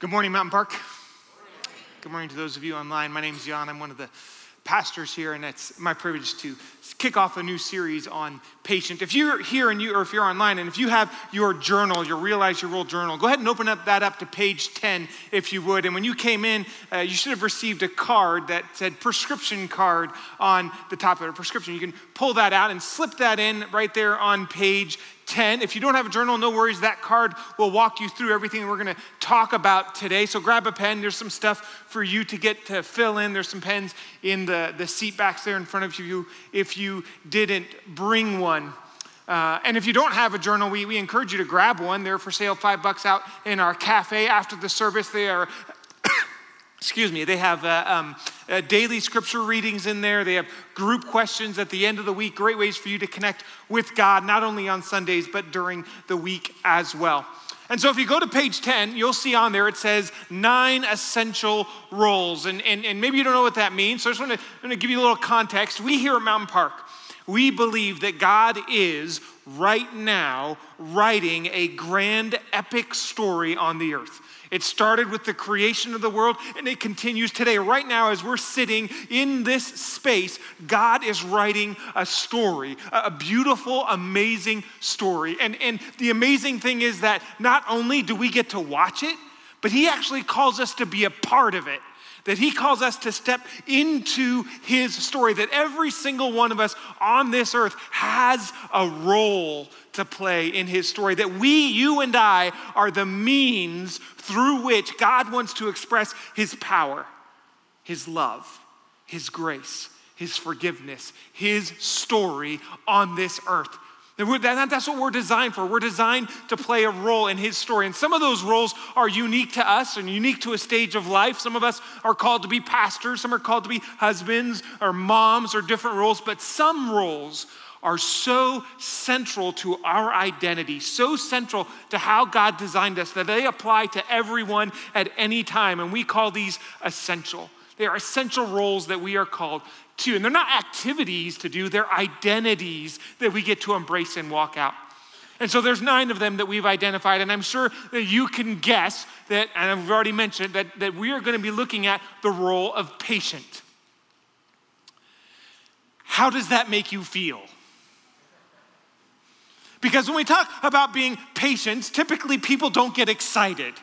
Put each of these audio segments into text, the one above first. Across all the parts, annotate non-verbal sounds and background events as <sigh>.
Good morning, Mountain Park. Good morning to those of you online. My name is Jan. I'm one of the pastors here, and it's my privilege to kick off a new series on patient. If you're here and you, or if you're online, and if you have your journal, your Realize Your Role journal, go ahead and open up that up to page 10, if you would. And when you came in, uh, you should have received a card that said prescription card on the top of it, prescription. You can pull that out and slip that in right there on page 10. If you don't have a journal, no worries. That card will walk you through everything we're going to talk about today. So grab a pen. There's some stuff for you to get to fill in. There's some pens in the, the seat backs there in front of you if you didn't bring one. Uh, and if you don't have a journal, we, we encourage you to grab one. They're for sale five bucks out in our cafe after the service. They are excuse me, they have uh, um, uh, daily scripture readings in there. They have group questions at the end of the week. Great ways for you to connect with God, not only on Sundays, but during the week as well. And so if you go to page 10, you'll see on there it says nine essential roles. And, and, and maybe you don't know what that means. So I just want to give you a little context. We here at Mountain Park, we believe that God is right now writing a grand epic story on the earth. It started with the creation of the world and it continues today. Right now, as we're sitting in this space, God is writing a story, a beautiful, amazing story. And, and the amazing thing is that not only do we get to watch it, but He actually calls us to be a part of it that he calls us to step into his story, that every single one of us on this earth has a role to play in his story, that we, you and I, are the means through which God wants to express his power, his love, his grace, his forgiveness, his story on this earth. That's what we're designed for. We're designed to play a role in his story. And some of those roles are unique to us and unique to a stage of life. Some of us are called to be pastors, some are called to be husbands or moms or different roles, but some roles are so central to our identity, so central to how God designed us that they apply to everyone at any time. And we call these essential. They are essential roles that we are called to. And they're not activities to do, they're identities that we get to embrace and walk out. And so there's nine of them that we've identified, and I'm sure that you can guess that, and I've already mentioned that, that we are going to be looking at the role of patient. How does that make you feel? Because when we talk about being patient, typically people don't get excited,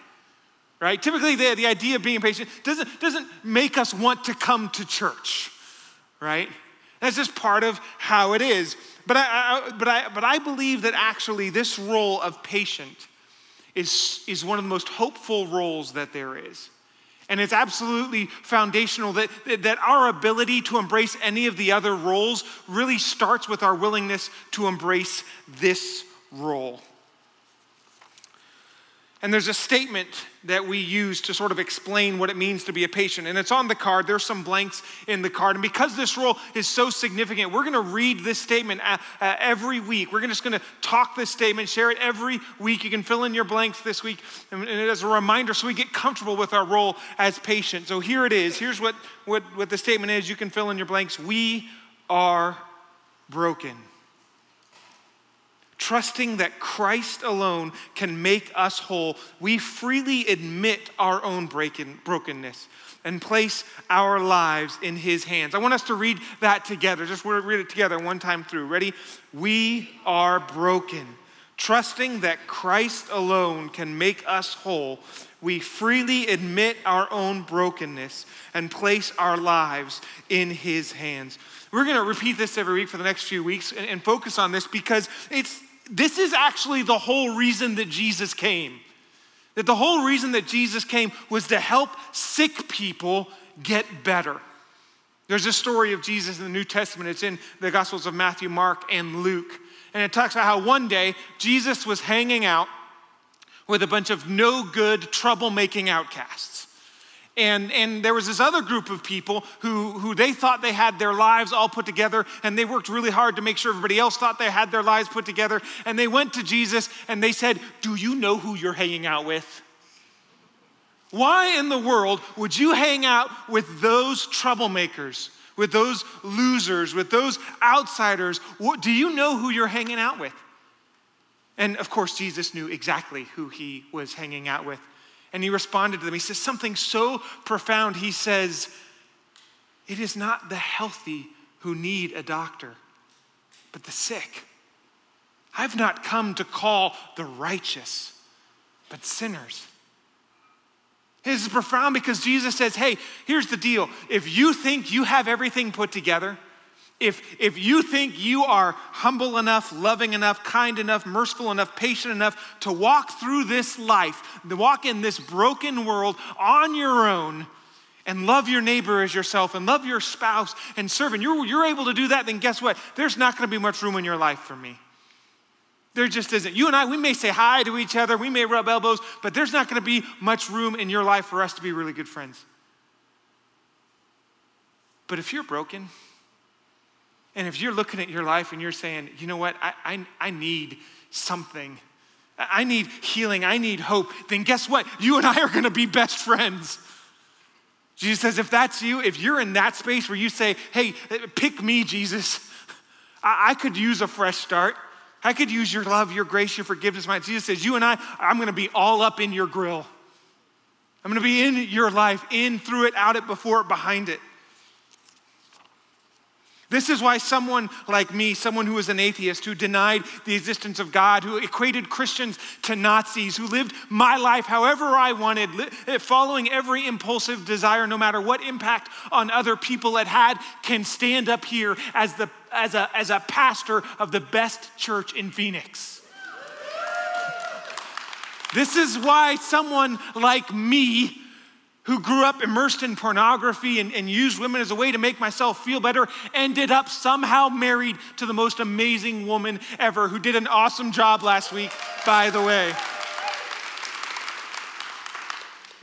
right? Typically, the, the idea of being patient doesn't, doesn't make us want to come to church, right? That's just part of how it is. But I, I, but I, but I believe that actually this role of patient is, is one of the most hopeful roles that there is. And it's absolutely foundational that, that our ability to embrace any of the other roles really starts with our willingness to embrace this role. And there's a statement that we use to sort of explain what it means to be a patient. And it's on the card. There's some blanks in the card. And because this role is so significant, we're going to read this statement uh, uh, every week. We're just going to talk this statement, share it every week. You can fill in your blanks this week and, as a reminder so we get comfortable with our role as patient. So here it is. Here's what, what, what the statement is. You can fill in your blanks. We are broken trusting that Christ alone can make us whole, we freely admit our own brokenness and place our lives in His hands. I want us to read that together. Just read it together one time through. Ready? We are broken. Trusting that Christ alone can make us whole, we freely admit our own brokenness and place our lives in His hands. We're going to repeat this every week for the next few weeks and, and focus on this because it's this is actually the whole reason that Jesus came. That the whole reason that Jesus came was to help sick people get better. There's a story of Jesus in the New Testament. It's in the Gospels of Matthew, Mark, and Luke. And it talks about how one day Jesus was hanging out with a bunch of no good, troublemaking outcasts. And, and there was this other group of people who, who they thought they had their lives all put together, and they worked really hard to make sure everybody else thought they had their lives put together. And they went to Jesus and they said, Do you know who you're hanging out with? Why in the world would you hang out with those troublemakers, with those losers, with those outsiders? What, do you know who you're hanging out with? And of course, Jesus knew exactly who he was hanging out with. And he responded to them. He says something so profound. He says, It is not the healthy who need a doctor, but the sick. I've not come to call the righteous, but sinners. This is profound because Jesus says, hey, here's the deal. If you think you have everything put together, if, if you think you are humble enough, loving enough, kind enough, merciful enough, patient enough to walk through this life, to walk in this broken world on your own, and love your neighbor as yourself and love your spouse and serve, and you're, you're able to do that, then guess what? There's not going to be much room in your life for me. There just isn't. You and I, we may say hi to each other, we may rub elbows, but there's not going to be much room in your life for us to be really good friends. But if you're broken, and if you're looking at your life and you're saying, you know what, I, I, I need something, I need healing, I need hope, then guess what? You and I are going to be best friends. Jesus says, if that's you, if you're in that space where you say, hey, pick me, Jesus, I, I could use a fresh start. I could use your love, your grace, your forgiveness. My Jesus says, You and I, I'm going to be all up in your grill. I'm going to be in your life, in, through it, out it, before it, behind it. This is why someone like me, someone who was an atheist, who denied the existence of God, who equated Christians to Nazis, who lived my life however I wanted, eh, following every impulsive desire, no matter what impact on other people it had, can stand up here as, the, as, a, as a pastor of the best church in Phoenix. This is why someone like me who grew up immersed in pornography and, and, used women as a way to make myself feel better, ended up somehow married to the most amazing woman ever, who did an awesome job last week, by the way.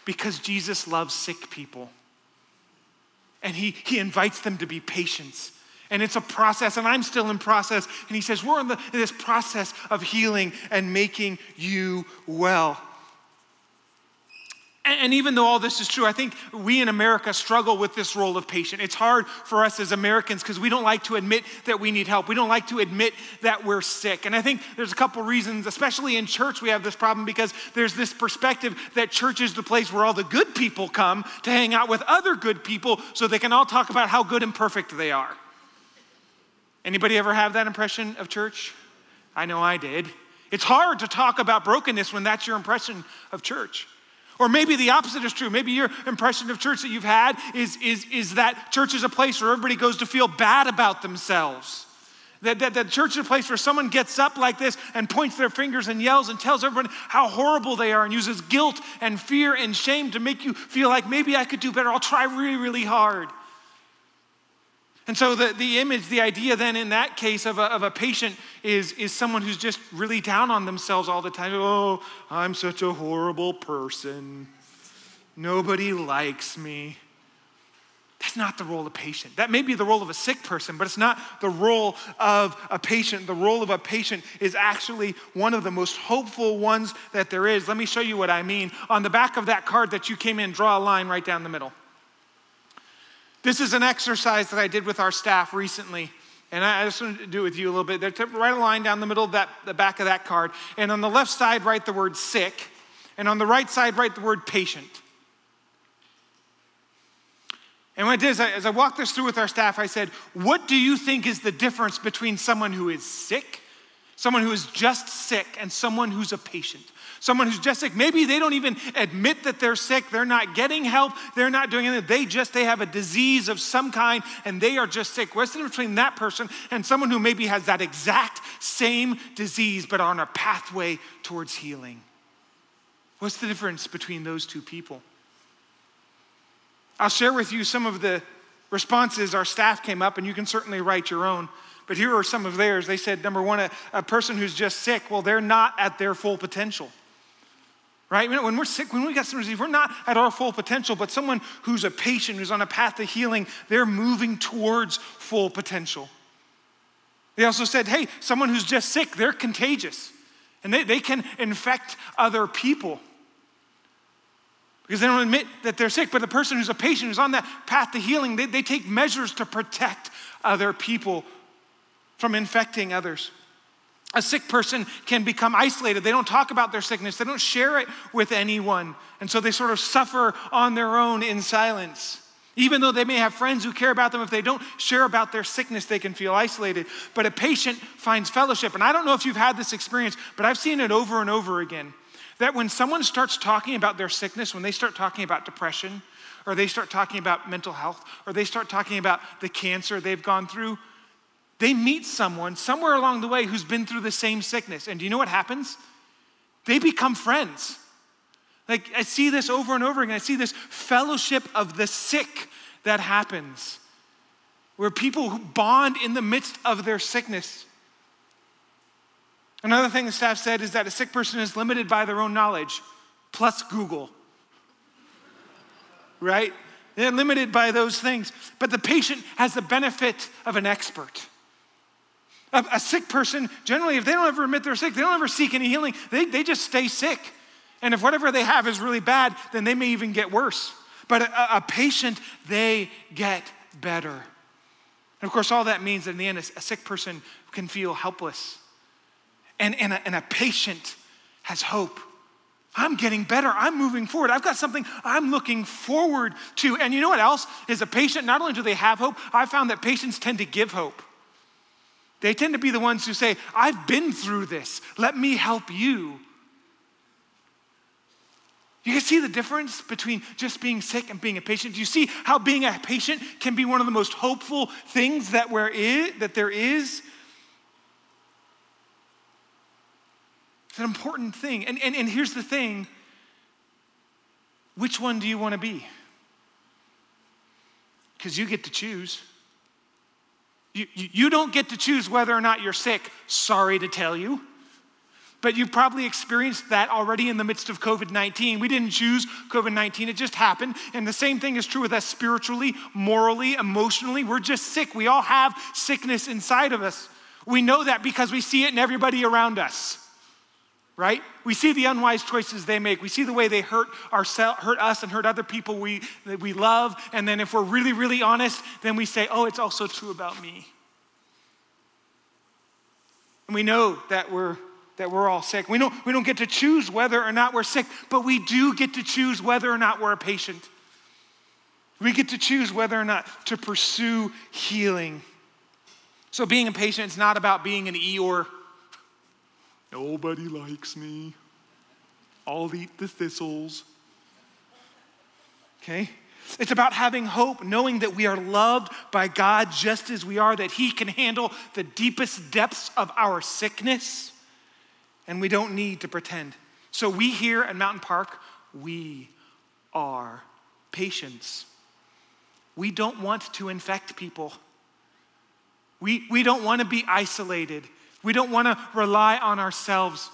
Because Jesus loves sick people. And he, he invites them to be patients. And it's a process, and I'm still in process. And he says, We're in, the, in this process of healing and making you well. And even though all this is true, I think we in America struggle with this role of patient. It's hard for us as Americans because we don't like to admit that we need help. We don't like to admit that we're sick. And I think there's a couple reasons, especially in church, we have this problem because there's this perspective that church is the place where all the good people come to hang out with other good people so they can all talk about how good and perfect they are. Anybody ever have that impression of church? I know I did. It's hard to talk about brokenness when that's your impression of church. Or maybe the opposite is true. Maybe your impression of church that you've had is, is, is that church is a place where everybody goes to feel bad about themselves. That, that, that church is a place where someone gets up like this and points their fingers and yells and tells everyone how horrible they are and uses guilt and fear and shame to make you feel like maybe I could do better. I'll try really, really hard. And so the, the image, the idea then in that case of a, of a patient is, is someone who's just really down on themselves all the time. Oh, I'm such a horrible person. Nobody likes me. That's not the role of a patient. That may be the role of a sick person, but it's not the role of a patient. The role of a patient is actually one of the most hopeful ones that there is. Let me show you what I mean. On the back of that card that you came in, draw a line right down the middle. This is an exercise that I did with our staff recently. And I just want to do it with you a little bit. Write a line down the middle of that, the back of that card. And on the left side, write the word sick. And on the right side, write the word patient. And what I did is, I, as I walked this through with our staff, I said, What do you think is the difference between someone who is sick, someone who is just sick, and someone who's a patient? Someone who's just sick, maybe they don't even admit that they're sick, they're not getting help, they're not doing anything. They just they have a disease of some kind and they are just sick. What's the difference between that person and someone who maybe has that exact same disease but on a pathway towards healing? What's the difference between those two people? I'll share with you some of the responses our staff came up, and you can certainly write your own. But here are some of theirs. They said, number one, a, a person who's just sick, well, they're not at their full potential right? When we're sick, when we've got some disease, we're not at our full potential, but someone who's a patient, who's on a path to healing, they're moving towards full potential. They also said, hey, someone who's just sick, they're contagious and they, they can infect other people because they don't admit that they're sick. But the person who's a patient, who's on that path to healing, they, they take measures to protect other people from infecting others. A sick person can become isolated. They don't talk about their sickness, they don't share it with anyone. And so they sort of suffer on their own in silence. Even though they may have friends who care about them, if they don't share about their sickness, they can feel isolated. But a patient finds fellowship. And I don't know if you've had this experience, but I've seen it over and over again. That when someone starts talking about their sickness, when they start talking about depression, or they start talking about mental health, or they start talking about the cancer they've gone through, they meet someone somewhere along the way who's been through the same sickness. And do you know what happens? They become friends. Like, I see this over and over again. I see this fellowship of the sick that happens, where people bond in the midst of their sickness. Another thing the staff said is that a sick person is limited by their own knowledge, plus Google. Right? They're limited by those things. But the patient has the benefit of an expert. A, a, sick person, generally, if they don't ever admit they're sick, they don't ever seek any healing, they, they just stay sick. And if whatever they have is really bad, then they may even get worse. But a, a patient, they get better. And of course, all that means that in the end, a, a sick person can feel helpless. And, and, a, and a patient has hope. I'm getting better. I'm moving forward. I've got something I'm looking forward to. And you know what else is a patient? Not only do they have hope, I found that patients tend to give hope. They tend to be the ones who say, I've been through this. Let me help you. You can see the difference between just being sick and being a patient. Do you see how being a patient can be one of the most hopeful things that, that there is? It's an important thing. And, and, and here's the thing which one do you want to be? Because you get to choose. You, you, don't get to choose whether or not you're sick. Sorry to tell you. But you probably experienced that already in the midst of COVID 19. We didn't choose COVID 19, it just happened. And the same thing is true with us spiritually, morally, emotionally. We're just sick. We all have sickness inside of us. We know that because we see it in everybody around us, right? We see the unwise choices they make. We see the way they hurt, ourselves, hurt us and hurt other people we, that we love. And then if we're really, really honest, then we say, oh, it's also true about me. And we know that we're that we're all sick. We don't, we don't get to choose whether or not we're sick, but we do get to choose whether or not we're a patient. We get to choose whether or not to pursue healing. So, being a patient is not about being an Eeyore. Nobody likes me. I'll eat the thistles. Okay? It's about having hope, knowing that we are loved by God just as we are, that He can handle the deepest depths of our sickness and we don't need to pretend. So, we here at Mountain Park, we are patients. We don't want to infect people. We, we don't want to be isolated. We don't want to rely on ourselves.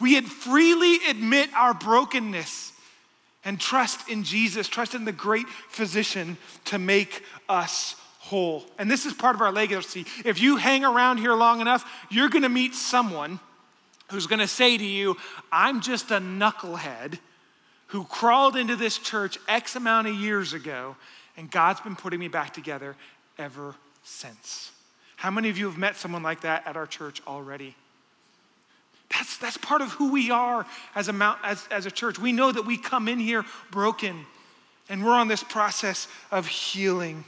We freely admit our brokenness and trust in Jesus, trust in the great physician to make us whole. And this is part of our legacy. If you hang around here long enough, you're going to meet someone who's going to say to you, I'm just a knucklehead who crawled into this church X amount of years ago, and God's been putting me back together ever since. How many of you have met someone like that at our church already? That's, that's part of who we are as a, mount, as, as a church. We know that we come in here broken, and we're on this process of healing.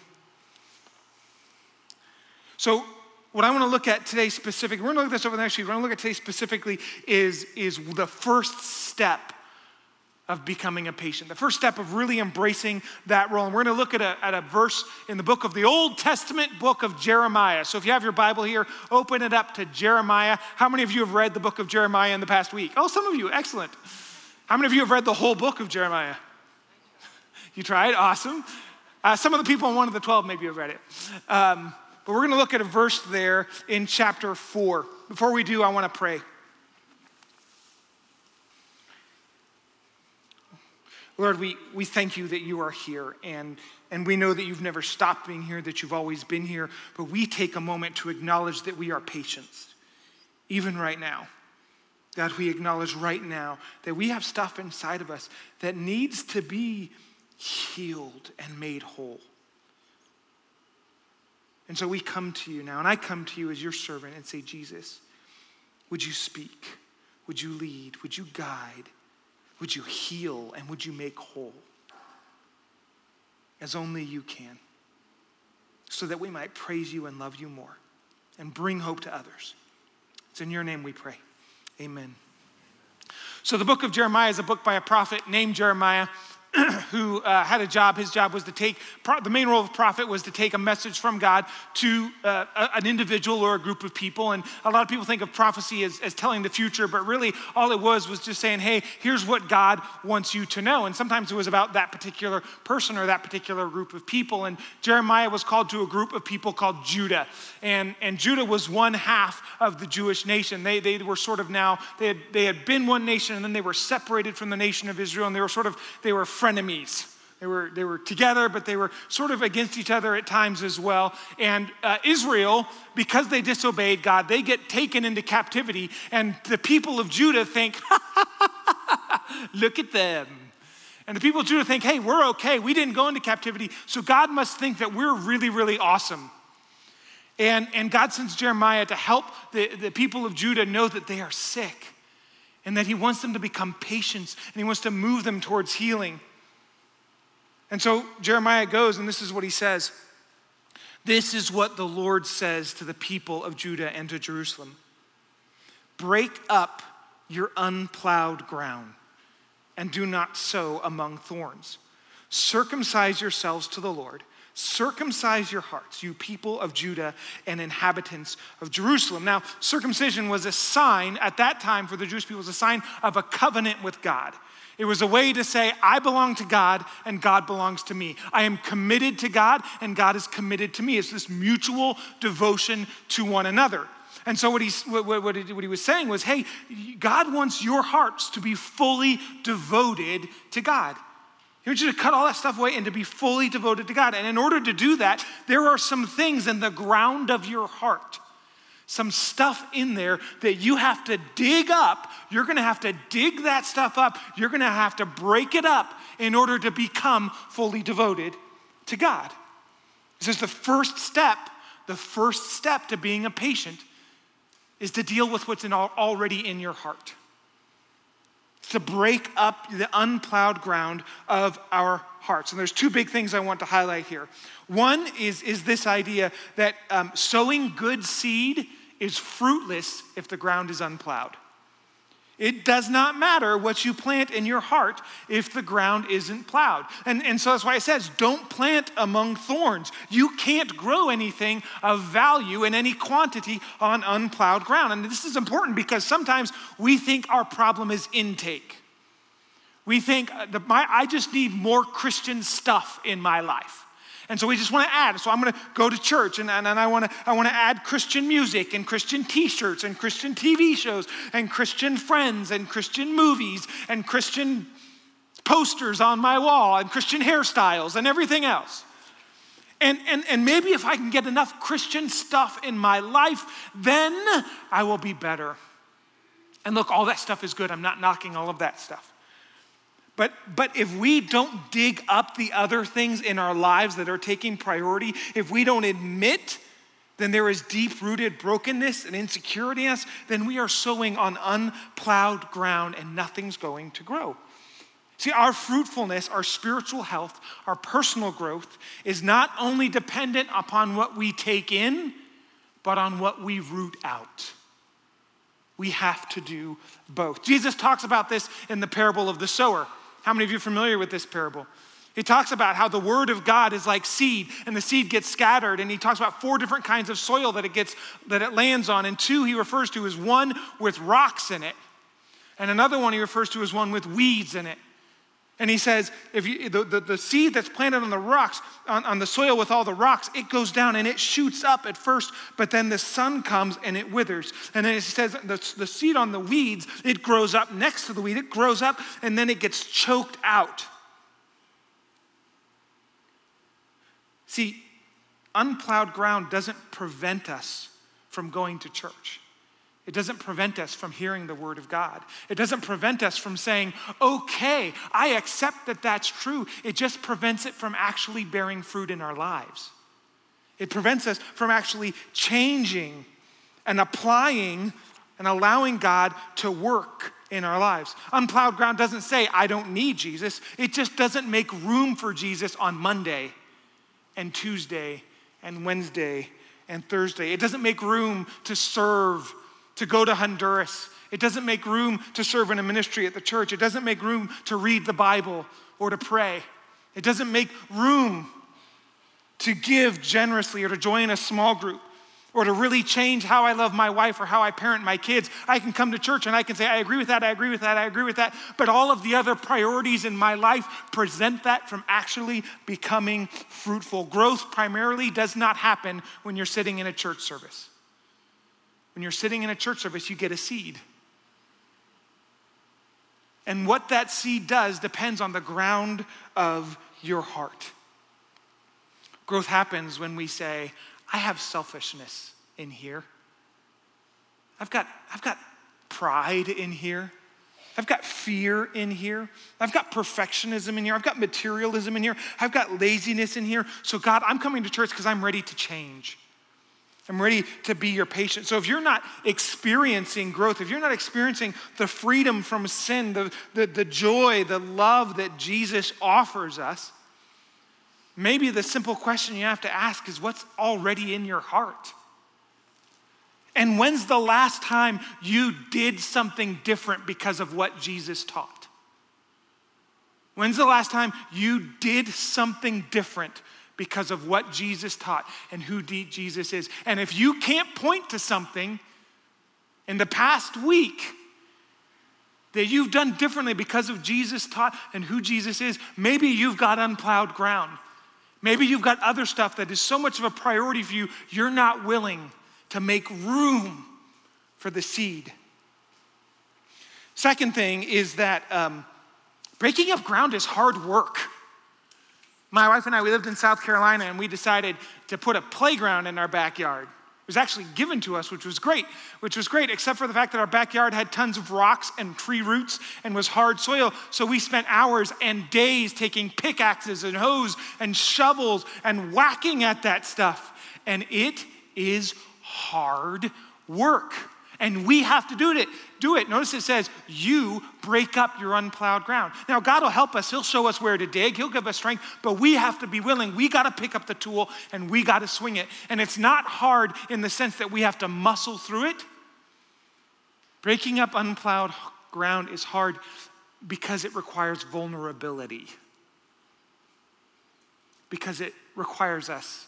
So, what I want to look at today specifically, we're going to look at this over the next week, we're going to look at today specifically is, is the first step of becoming a patient, the first step of really embracing that role. And we're going to look at a, at a verse in the book of the Old Testament book of Jeremiah. So if you have your Bible here, open it up to Jeremiah. How many of you have read the book of Jeremiah in the past week? Oh, some of you, excellent. How many of you have read the whole book of Jeremiah? You tried? Awesome. Uh, some of the people in one of the 12 maybe have read it. Um, but we're going to look at a verse there in chapter 4. Before we do, I want to pray. Lord, we, we thank you that you are here, and, and we know that you've never stopped being here, that you've always been here, but we take a moment to acknowledge that we are patients, even right now. God, we acknowledge right now that we have stuff inside of us that needs to be healed and made whole. And so we come to you now, and I come to you as your servant and say, Jesus, Would you speak? Would you lead? Would you guide? Would you heal? And would you make whole? As only you can, so that we might praise you and love you more and bring hope to others. It's in your name we pray. Amen. So, the book of Jeremiah is a book by a prophet named Jeremiah. <clears throat> who uh, had a job. His job was to take, the main role of prophet was to take a message from God to uh, an individual or a group of people. And a lot of people think of prophecy as, as telling the future, but really all it was was just saying, hey, here's what God wants you to know. And sometimes it was about that particular person or that particular group of people. And Jeremiah was called to a group of people called Judah. And, and Judah was one half of the Jewish nation. They, they were sort of now, they had, they had been one nation and then they were separated from the nation of Israel and they were sort of, they were frenemies. They were, they were together, but they were sort of against each other at times as well. And uh, Israel, because they disobeyed God, they get taken into captivity. And the people of Judah think, <laughs> look at them. And the people of Judah think, hey, we're okay. We didn't go into captivity. So God must think that we're really, really awesome. And, and God sends Jeremiah to help the, the people of Judah know that they are sick and that he wants them to become patients and he wants to move them towards healing. And so Jeremiah goes, and this is what he says This is what the Lord says to the people of Judah and to Jerusalem Break up your unplowed ground and do not sow among thorns. Circumcise yourselves to the Lord. Circumcise your hearts, you people of Judah and inhabitants of Jerusalem. Now, circumcision was a sign at that time for the Jewish people, it was a sign of a covenant with God. It was a way to say, I belong to God and God belongs to me. I am committed to God and God is committed to me. It's this mutual devotion to one another. And so, what he, what, what, what he was saying was, hey, God wants your hearts to be fully devoted to God. He wants you to cut all that stuff away and to be fully devoted to God. And in order to do that, there are some things in the ground of your heart some stuff in there that you have to dig up. You're to have to dig that stuff up. You're to have to break it up in order to become fully devoted to God. This is the first step. The first step to being a patient is to deal with what's in already in your heart. to break up the unplowed ground of our hearts. And there's two big things I want to highlight here. One is, is this idea that um, sowing good seed is fruitless if the ground is unplowed. It does not matter what you plant in your heart if the ground isn't plowed. And, and so that's why it says, don't plant among thorns. You can't grow anything of value in any quantity on unplowed ground. And this is important because sometimes we think our problem is intake. We think, uh, my, I just need more Christian stuff in my life. And so we just want to add. So I'm going to go to church and, and, and I, want to, I want to add Christian music and Christian t shirts and Christian TV shows and Christian friends and Christian movies and Christian posters on my wall and Christian hairstyles and everything else. And, and, and maybe if I can get enough Christian stuff in my life, then I will be better. And look, all that stuff is good. I'm not knocking all of that stuff. But, but if we don't dig up the other things in our lives that are taking priority, if we don't admit then there is deep rooted brokenness and insecurity in us, then we are sowing on unplowed ground and nothing's going to grow. See, our fruitfulness, our spiritual health, our personal growth is not only dependent upon what we take in, but on what we root out. We have to do both. Jesus talks about this in the parable of the sower. How many of you are familiar with this parable? He talks about how the word of God is like seed and the seed gets scattered and he talks about four different kinds of soil that it gets that it lands on and two he refers to as one with rocks in it and another one he refers to as one with weeds in it. And he says, if you, the, the, the, seed that's planted on the rocks, on, on the soil with all the rocks, it goes down and it shoots up at first, but then the sun comes and it withers. And then he says, the, the seed on the weeds, it grows up next to the weed, it grows up and then it gets choked out. See, unplowed ground doesn't prevent us from going to church. It doesn't prevent us from hearing the word of God. It doesn't prevent us from saying, okay, I accept that that's true. It just prevents it from actually bearing fruit in our lives. It prevents us from actually changing and applying and allowing God to work in our lives. Unplowed ground doesn't say, I don't need Jesus. It just doesn't make room for Jesus on Monday and Tuesday and Wednesday and Thursday. It doesn't make room to serve, to go to Honduras. It doesn't make room to serve in a ministry at the church. It doesn't make room to read the Bible or to pray. It doesn't make room to give generously or to join a small group or to really change how I love my wife or how I parent my kids. I can come to church and I can say, I agree with that, I agree with that, I agree with that. But all of the other priorities in my life present that from actually becoming fruitful. Growth primarily does not happen when you're sitting in a church service. When you're sitting in a church service, you get a seed. And what that seed does depends on the ground of your heart. Growth happens when we say, I have selfishness in here. I've got, I've got pride in here. I've got fear in here. I've got perfectionism in here. I've got materialism in here. I've got laziness in here. So, God, I'm coming to church because I'm ready to change. I'm ready to be your patient. So, if you're not experiencing growth, if you're not experiencing the freedom from sin, the, the, the joy, the love that Jesus offers us, maybe the simple question you have to ask is what's already in your heart? And when's the last time you did something different because of what Jesus taught? When's the last time you did something different because of what Jesus taught and who Jesus is? And if you can't point to something in the past week that you've done differently because of Jesus taught and who Jesus is, maybe you've got unplowed ground. Maybe you've got other stuff that is so much of a priority for you, you're not willing to make room for the seed. Second thing is that um, breaking up ground is hard work. My wife and I, we lived in South Carolina and we decided to put a playground in our backyard It was actually given to us, which was great, which was great, except for the fact that our backyard had tons of rocks and tree roots and was hard soil. So we spent hours and days taking pickaxes and hoes and shovels and whacking at that stuff. And it is hard work and we have to do it. Do it. Notice it says, you break up your unplowed ground. Now, God will help us. He'll show us where to dig. He'll give us strength, but we have to be willing. We got to pick up the tool and we got to swing it. And it's not hard in the sense that we have to muscle through it. Breaking up unplowed ground is hard because it requires vulnerability, because it requires us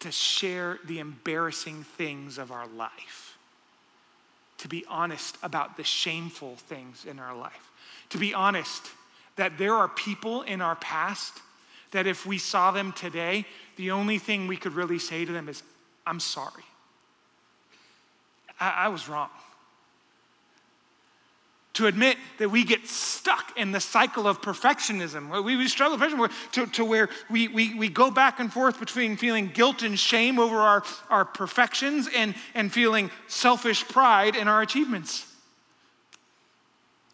to share the embarrassing things of our life to be honest about the shameful things in our life. To be honest that there are people in our past that if we saw them today, the only thing we could really say to them is, I'm sorry. I, I was wrong to admit that we get stuck in the cycle of perfectionism. We, we struggle with perfectionism to, to where we, we, we go back and forth between feeling guilt and shame over our, our perfections and, and feeling selfish pride in our achievements.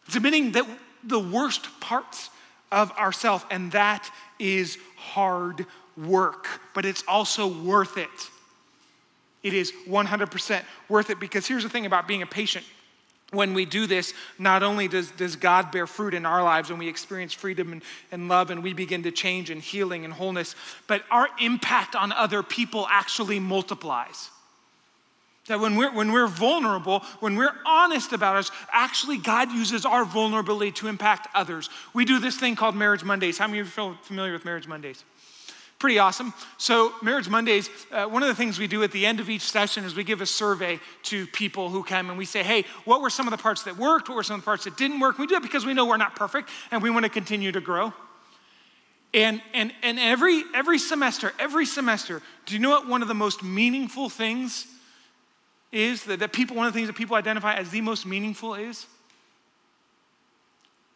It's admitting that the worst parts of ourself, and that is hard work, but it's also worth it. It is 100% worth it because here's the thing about being a patient when we do this, not only does, does God bear fruit in our lives when we experience freedom and, and love and we begin to change and healing and wholeness, but our impact on other people actually multiplies. That when we're, when we're vulnerable, when we're honest about us, actually God uses our vulnerability to impact others. We do this thing called Marriage Mondays. How many of you are familiar with Marriage Mondays? Pretty awesome. So, Marriage Mondays, uh, one of the things we do at the end of each session is we give a survey to people who come and we say, hey, what were some of the parts that worked? What were some of the parts that didn't work? We do it because we know we're not perfect and we want to continue to grow. And, and, and every, every semester, every semester, do you know what one of the most meaningful things is? That, that people, one of the things that people identify as the most meaningful is?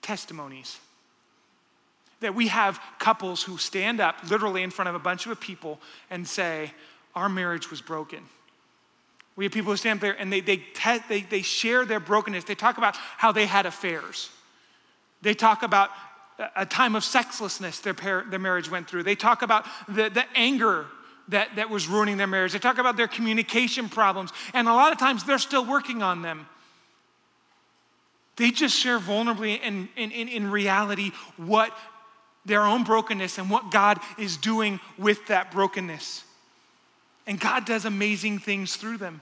Testimonies that we have couples who stand up literally in front of a bunch of people and say, Our marriage was broken. We have people who stand there and they, they, te- they, they share their brokenness. They talk about how they had affairs. They talk about a time of sexlessness their, par- their marriage went through. They talk about the, the anger that, that was ruining their marriage. They talk about their communication problems. And a lot of times they're still working on them. They just share vulnerably in, in, in reality what their own brokenness and what God is doing with that brokenness. And God does amazing things through them.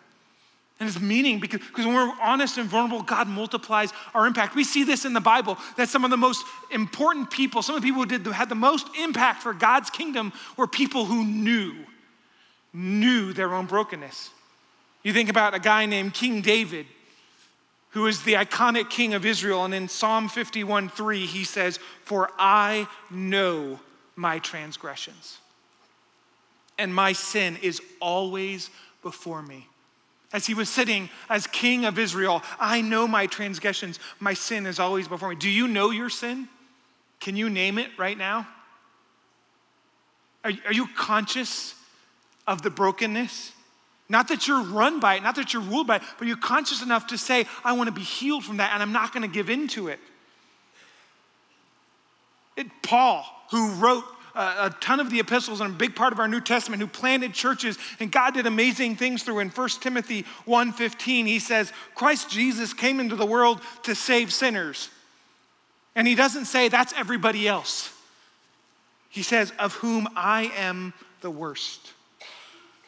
And it's meaning because, because when we're honest and vulnerable, God multiplies our impact. We see this in the Bible that some of the most important people, some of the people who did had the most impact for God's kingdom were people who knew, knew their own brokenness. You think about a guy named King David who is the iconic king of Israel. And in Psalm 51 3, he says, For I know my transgressions, and my sin is always before me. As he was sitting as king of Israel, I know my transgressions, my sin is always before me. Do you know your sin? Can you name it right now? Are, are you conscious of the brokenness? Not that you're run by it, not that you're ruled by it, but you're conscious enough to say, I want to be healed from that and I'm not going to give in to it. it Paul, who wrote a, a ton of the epistles and a big part of our New Testament, who planted churches, and God did amazing things through in 1 Timothy 1.15, he says, Christ Jesus came into the world to save sinners. And he doesn't say that's everybody else. He says, of whom I am the worst.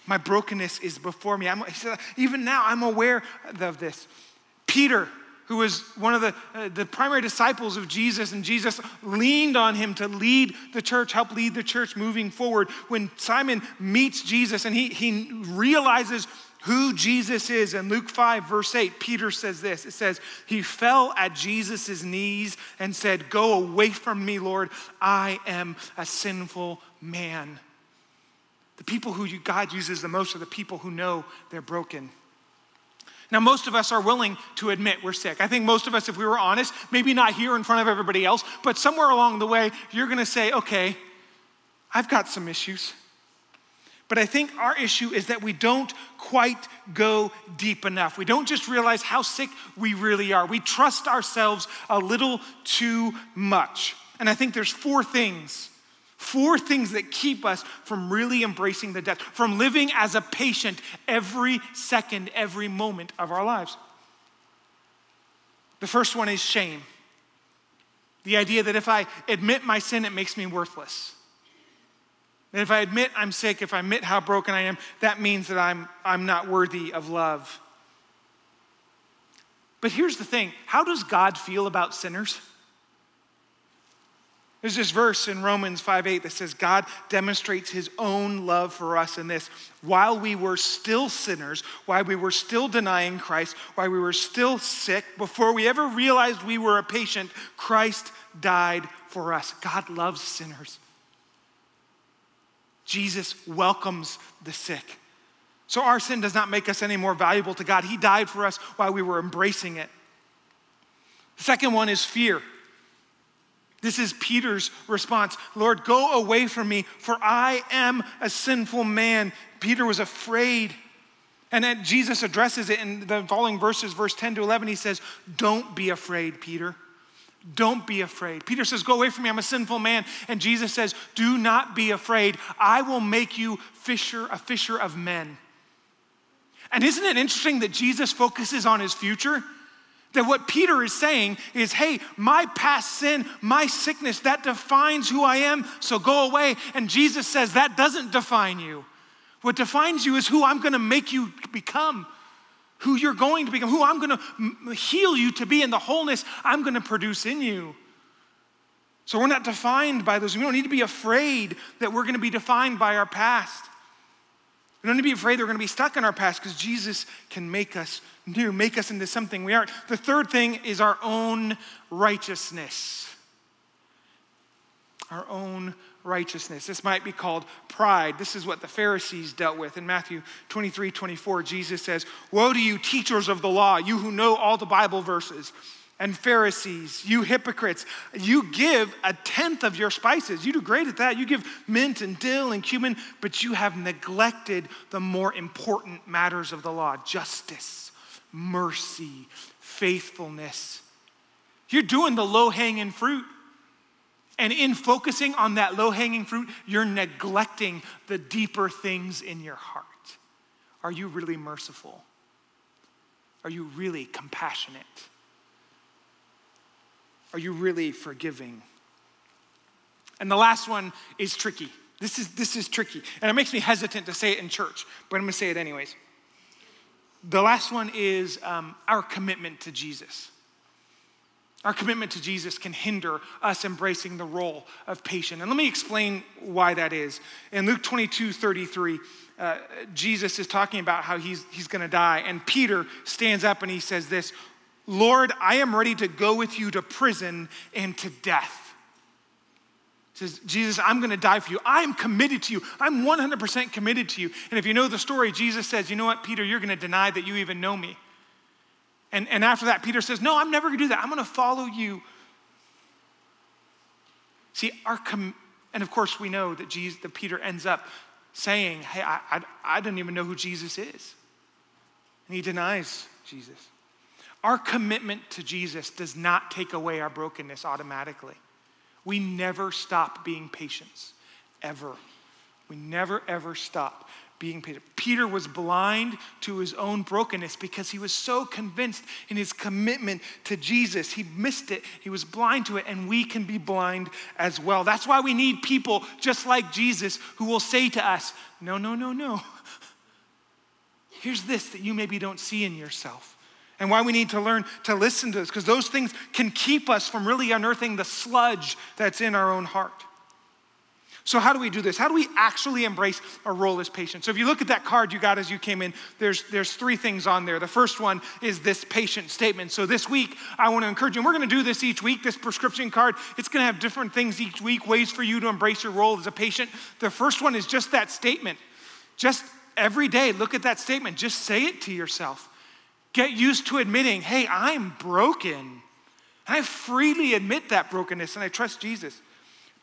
My brokenness is before me. I'm, said, even now, I'm aware of this. Peter, who was one of the, uh, the primary disciples of Jesus, and Jesus leaned on him to lead the church, help lead the church moving forward. When Simon meets Jesus and he, he realizes who Jesus is, in Luke 5, verse 8, Peter says this It says, He fell at Jesus' knees and said, Go away from me, Lord. I am a sinful man. The people who God uses the most are the people who know they're broken. Now, most of us are willing to admit we're sick. I think most of us, if we were honest, maybe not here in front of everybody else, but somewhere along the way, you're gonna say, okay, I've got some issues. But I think our issue is that we don't quite go deep enough. We don't just realize how sick we really are. We trust ourselves a little too much. And I think there's four things Four things that keep us from really embracing the death, from living as a patient every second, every moment of our lives. The first one is shame. The idea that if I admit my sin, it makes me worthless. And if I admit I'm sick, if I admit how broken I am, that means that I'm, I'm not worthy of love. But here's the thing how does God feel about sinners? There's this verse in Romans 5 8 that says, God demonstrates his own love for us in this. While we were still sinners, while we were still denying Christ, while we were still sick, before we ever realized we were a patient, Christ died for us. God loves sinners. Jesus welcomes the sick. So our sin does not make us any more valuable to God. He died for us while we were embracing it. The second one is fear. This is Peter's response Lord, go away from me, for I am a sinful man. Peter was afraid. And then Jesus addresses it in the following verses, verse 10 to 11. He says, Don't be afraid, Peter. Don't be afraid. Peter says, Go away from me, I'm a sinful man. And Jesus says, Do not be afraid. I will make you fisher, a fisher of men. And isn't it interesting that Jesus focuses on his future? That what Peter is saying is, hey, my past sin, my sickness, that defines who I am, so go away. And Jesus says, that doesn't define you. What defines you is who I'm gonna make you become, who you're going to become, who I'm gonna heal you to be, and the wholeness I'm gonna produce in you. So we're not defined by those. We don't need to be afraid that we're gonna be defined by our past. We don't need to be afraid that we're gonna be stuck in our past because Jesus can make us new, make us into something we aren't. The third thing is our own righteousness. Our own righteousness. This might be called pride. This is what the Pharisees dealt with. In Matthew 23 24, Jesus says, Woe to you, teachers of the law, you who know all the Bible verses, and Pharisees, you hypocrites. You give a tenth of your spices. You do great at that. You give mint and dill and cumin, but you have neglected the more important matters of the law justice mercy, faithfulness. You're doing the low hanging fruit. And in focusing on that low hanging fruit, you're neglecting the deeper things in your heart. Are you really merciful? Are you really compassionate? Are you really forgiving? And the last one is tricky. This is, this is tricky. And it makes me hesitant to say it in church, but I'm going to say it anyways. The last one is um, our commitment to Jesus. Our commitment to Jesus can hinder us embracing the role of patient. And let me explain why that is. In Luke 22 33, uh, Jesus is talking about how he's, he's going to die. And Peter stands up and he says, This, Lord, I am ready to go with you to prison and to death. He says, Jesus, I'm going to die for you. I'm committed to you. I'm 100% committed to you. And if you know the story, Jesus says, You know what, Peter, you're going to deny that you even know me. And, and after that, Peter says, No, I'm never going to do that. I'm going to follow you. See, our com- and of course, we know that, Jesus, that Peter ends up saying, Hey, I, I, I don't even know who Jesus is. And he denies Jesus. Our commitment to Jesus does not take away our brokenness automatically. We never stop being patients, ever. We never, ever stop being patient. Peter was blind to his own brokenness because he was so convinced in his commitment to Jesus. He missed it, he was blind to it, and we can be blind as well. That's why we need people just like Jesus who will say to us, No, no, no, no. Here's this that you maybe don't see in yourself and why we need to learn to listen to this, because those things can keep us from really unearthing the sludge that's in our own heart. So, how do we do this? How do we actually embrace our role as patient? So, if you look at that card you got as you came in, there's, there's three things on there. The first one is this patient statement. So, this week, I want to encourage you, and we're going to do this each week, this prescription card. It's going to have different things each week, ways for you to embrace your role as a patient. The first one is just that statement. Just every day, look at that statement. Just say it to yourself. Get used to admitting, hey, I'm broken. I freely admit that brokenness and I trust Jesus.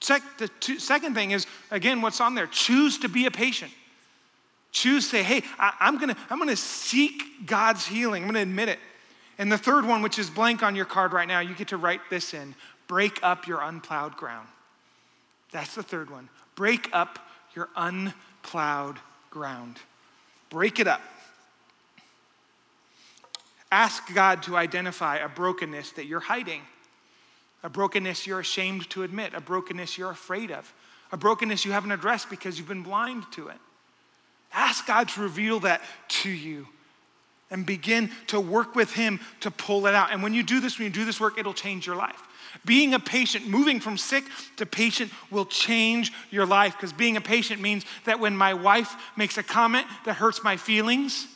the two, second thing is, again, what's on there? Choose to be a patient. Choose to say, hey, I, I'm gonna, I'm gonna seek God's healing. I'm gonna admit it. And the third one, which is blank on your card right now, you get to write this in break up your unplowed ground. That's the third one. Break up your unplowed ground. Break it up. Ask God to identify a brokenness that you're hiding, a brokenness you're ashamed to admit, a brokenness you're afraid of, a brokenness you haven't addressed because you've been blind to it. Ask God to reveal that to you and begin to work with Him to pull it out. And when you do this, when you do this work, it'll change your life. Being a patient, moving from sick to patient will change your life because being a patient means that when my wife makes a comment that hurts my feelings,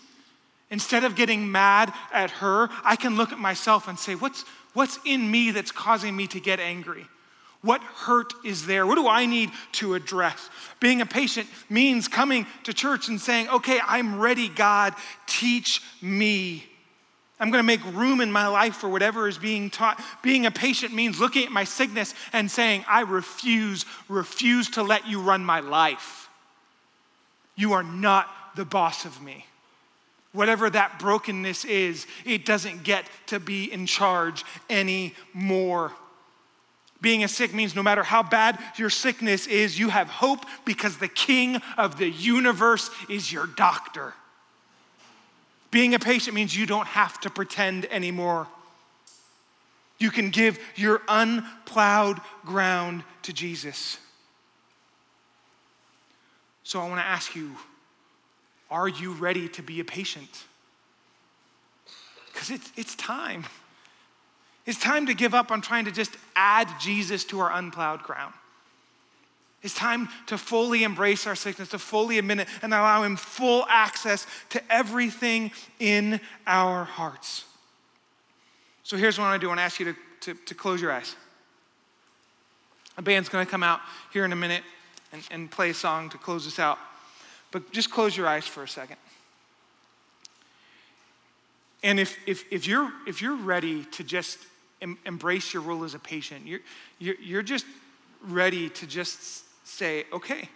Instead of getting mad at her, I can look at myself and say, what's, what's in me that's causing me to get angry? What hurt is there? What do I need to address? Being a patient means coming to church and saying, okay, I'm ready, God, teach me. I'm going to make room in my life for whatever is being taught. Being a patient means looking at my sickness and saying, I refuse, refuse to let you run my life. You are not the boss of me whatever that brokenness is, it doesn't get to be in charge anymore. Being a sick means no matter how bad your sickness is, you have hope because the king of the universe is your doctor. Being a patient means you don't have to pretend anymore. You can give your unplowed ground to Jesus. So I want to ask you are you ready to be a patient? Because it's, it's time. It's time to give up on trying to just add Jesus to our unplowed ground. It's time to fully embrace our sickness, to fully admit it, and allow Him full access to everything in our hearts. So here's what I want to do I want to ask you to, to, to close your eyes. A band's going to come out here in a minute and, and play a song to close us out. But just close your eyes for a second. And if, if, if, you're, if you're ready to just em- embrace your role as a patient, you're, you're, you're just ready to just say, okay,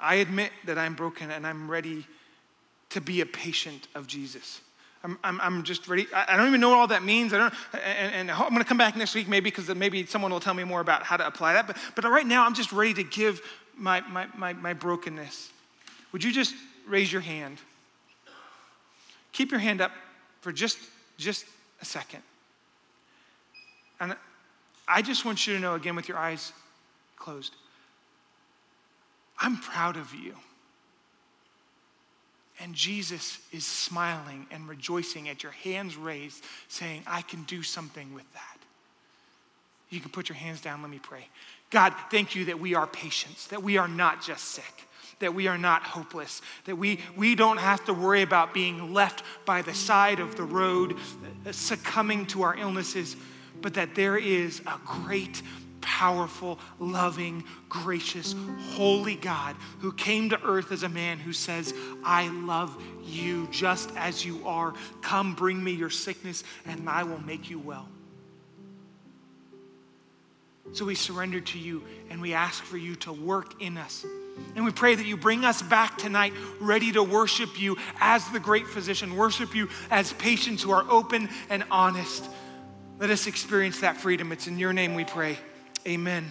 I admit that I'm broken and I'm ready to be a patient of Jesus. I'm, I'm, I'm just ready. I, I don't even know what all that means. I don't, and, and I'm going to come back next week maybe because maybe someone will tell me more about how to apply that. But, but right now, I'm just ready to give my, my, my, my brokenness would you just raise your hand? Keep your hand up for just, just a second. And I just want you to know again with your eyes closed I'm proud of you. And Jesus is smiling and rejoicing at your hands raised, saying, I can do something with that. You can put your hands down. Let me pray. God, thank you that we are patients, that we are not just sick, that we are not hopeless, that we, we don't have to worry about being left by the side of the road, uh, succumbing to our illnesses, but that there is a great powerful, loving, gracious, holy God who came to earth as a man who says, I love you just as you are. Come bring me your sickness and I will make you well. So we surrender to you and we ask for you to work in us. And we pray that you bring us back tonight ready to worship you as the great physician, worship you as patients who are open and honest. Let us experience that freedom. It's in your name we pray. Amen.